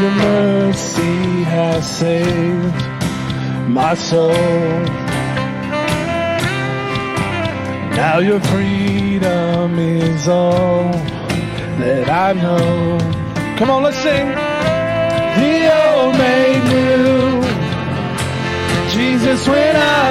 your mercy has saved my soul. Now your freedom is all that I know. Come on, let's sing. The old made new. Jesus, when I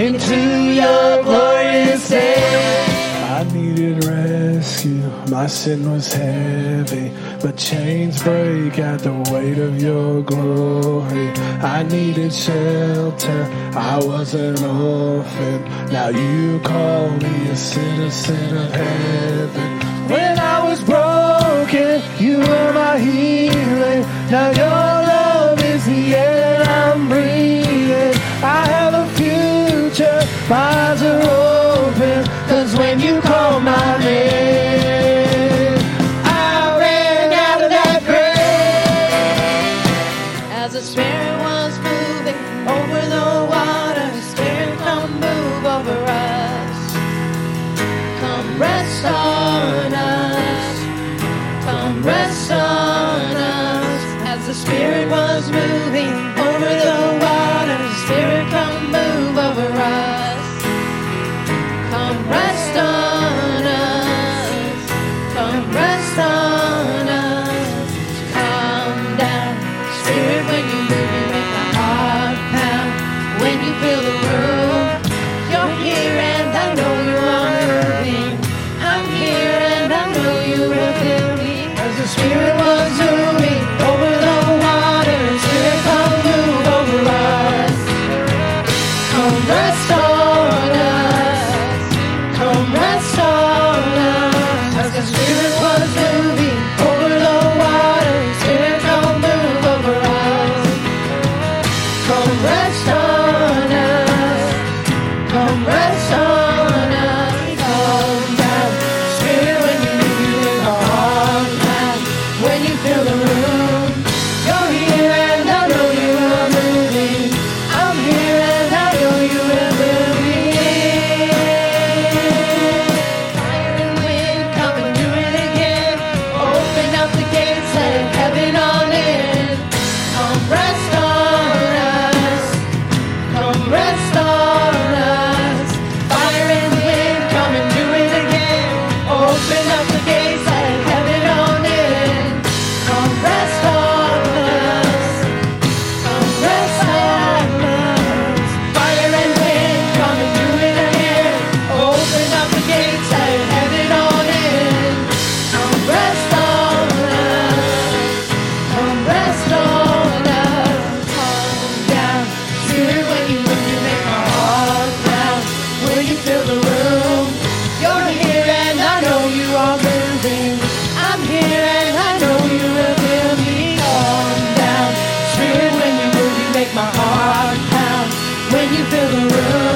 into your glorious day. I needed rescue, my sin was heavy, but chains break at the weight of your glory. I needed shelter, I was an orphan, now you call me a citizen of heaven. When I was broken, you were my healing, now you're judgment. make my heart pound when you fill the room.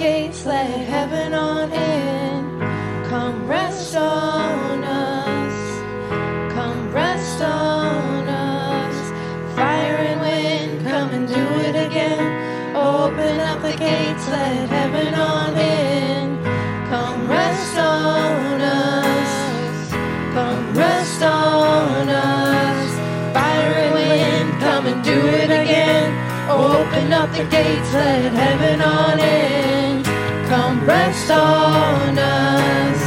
gates, let heaven on in. Come rest on us, come rest on us. Fire and wind, come and do it again. Open up the gates, let heaven on in. Come rest on us, come rest on us. Fire and wind, come and do it again. Open up the gates, let heaven on in rest on us.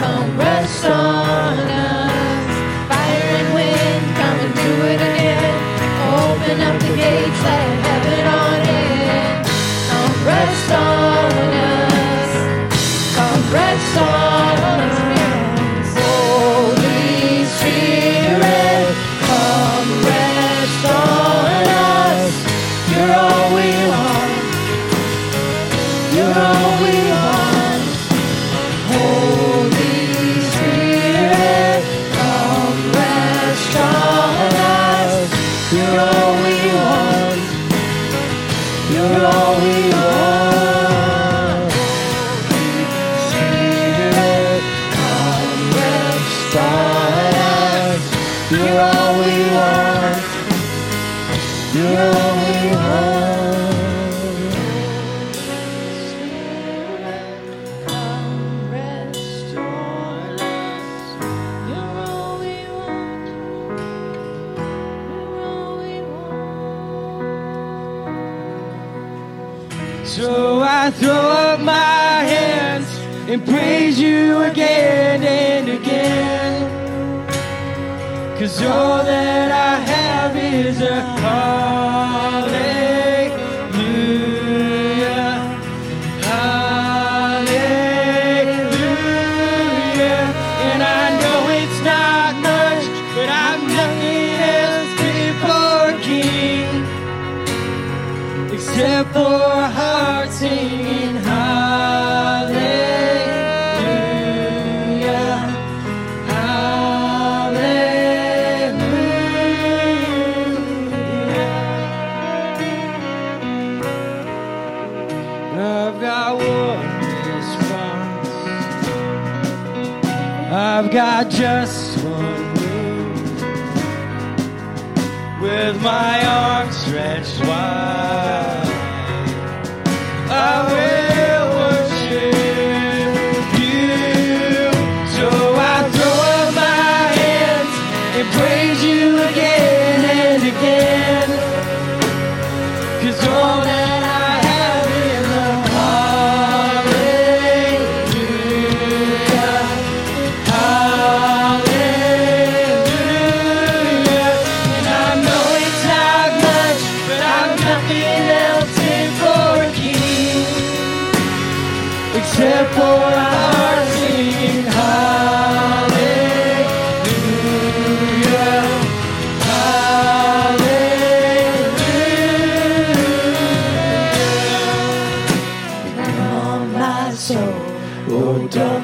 Come rest on us. Fire and wind, come and do it again. Open up the gates, let heaven. You're all we want. So I throw up my hands and praise you again and again. Cause all that I have is a hallelujah. Hallelujah. And I know it's not much, but I'm nothing else before king except for I've got one response. I've got just one move with my arms stretched wide. I will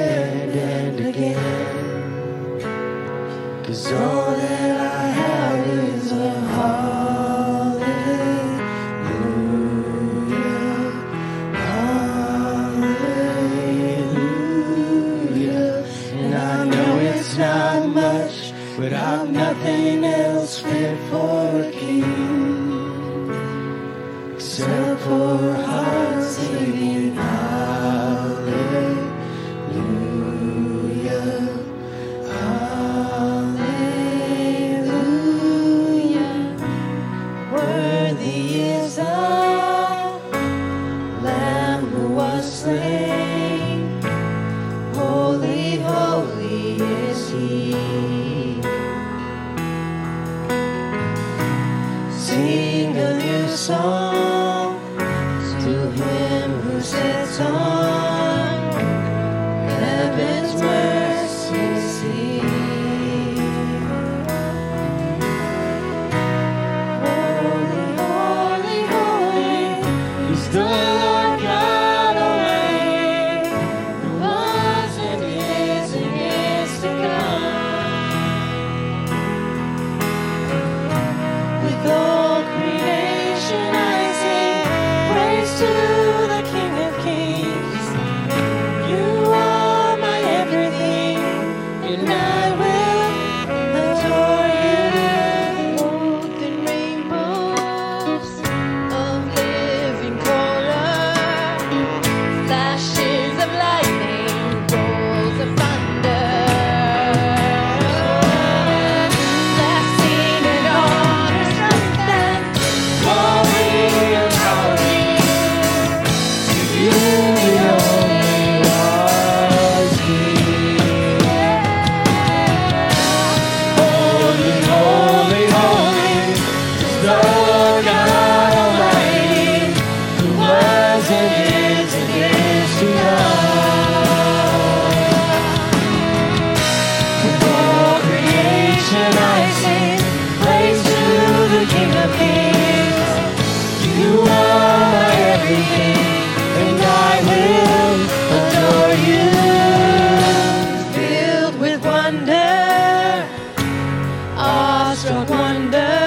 again and again. Cause all that I have is a hallelujah. hallelujah. And I know it's not much, but I've nothing else fit for a king. Except for Sing a new song to Him who sits on awestruck wonder.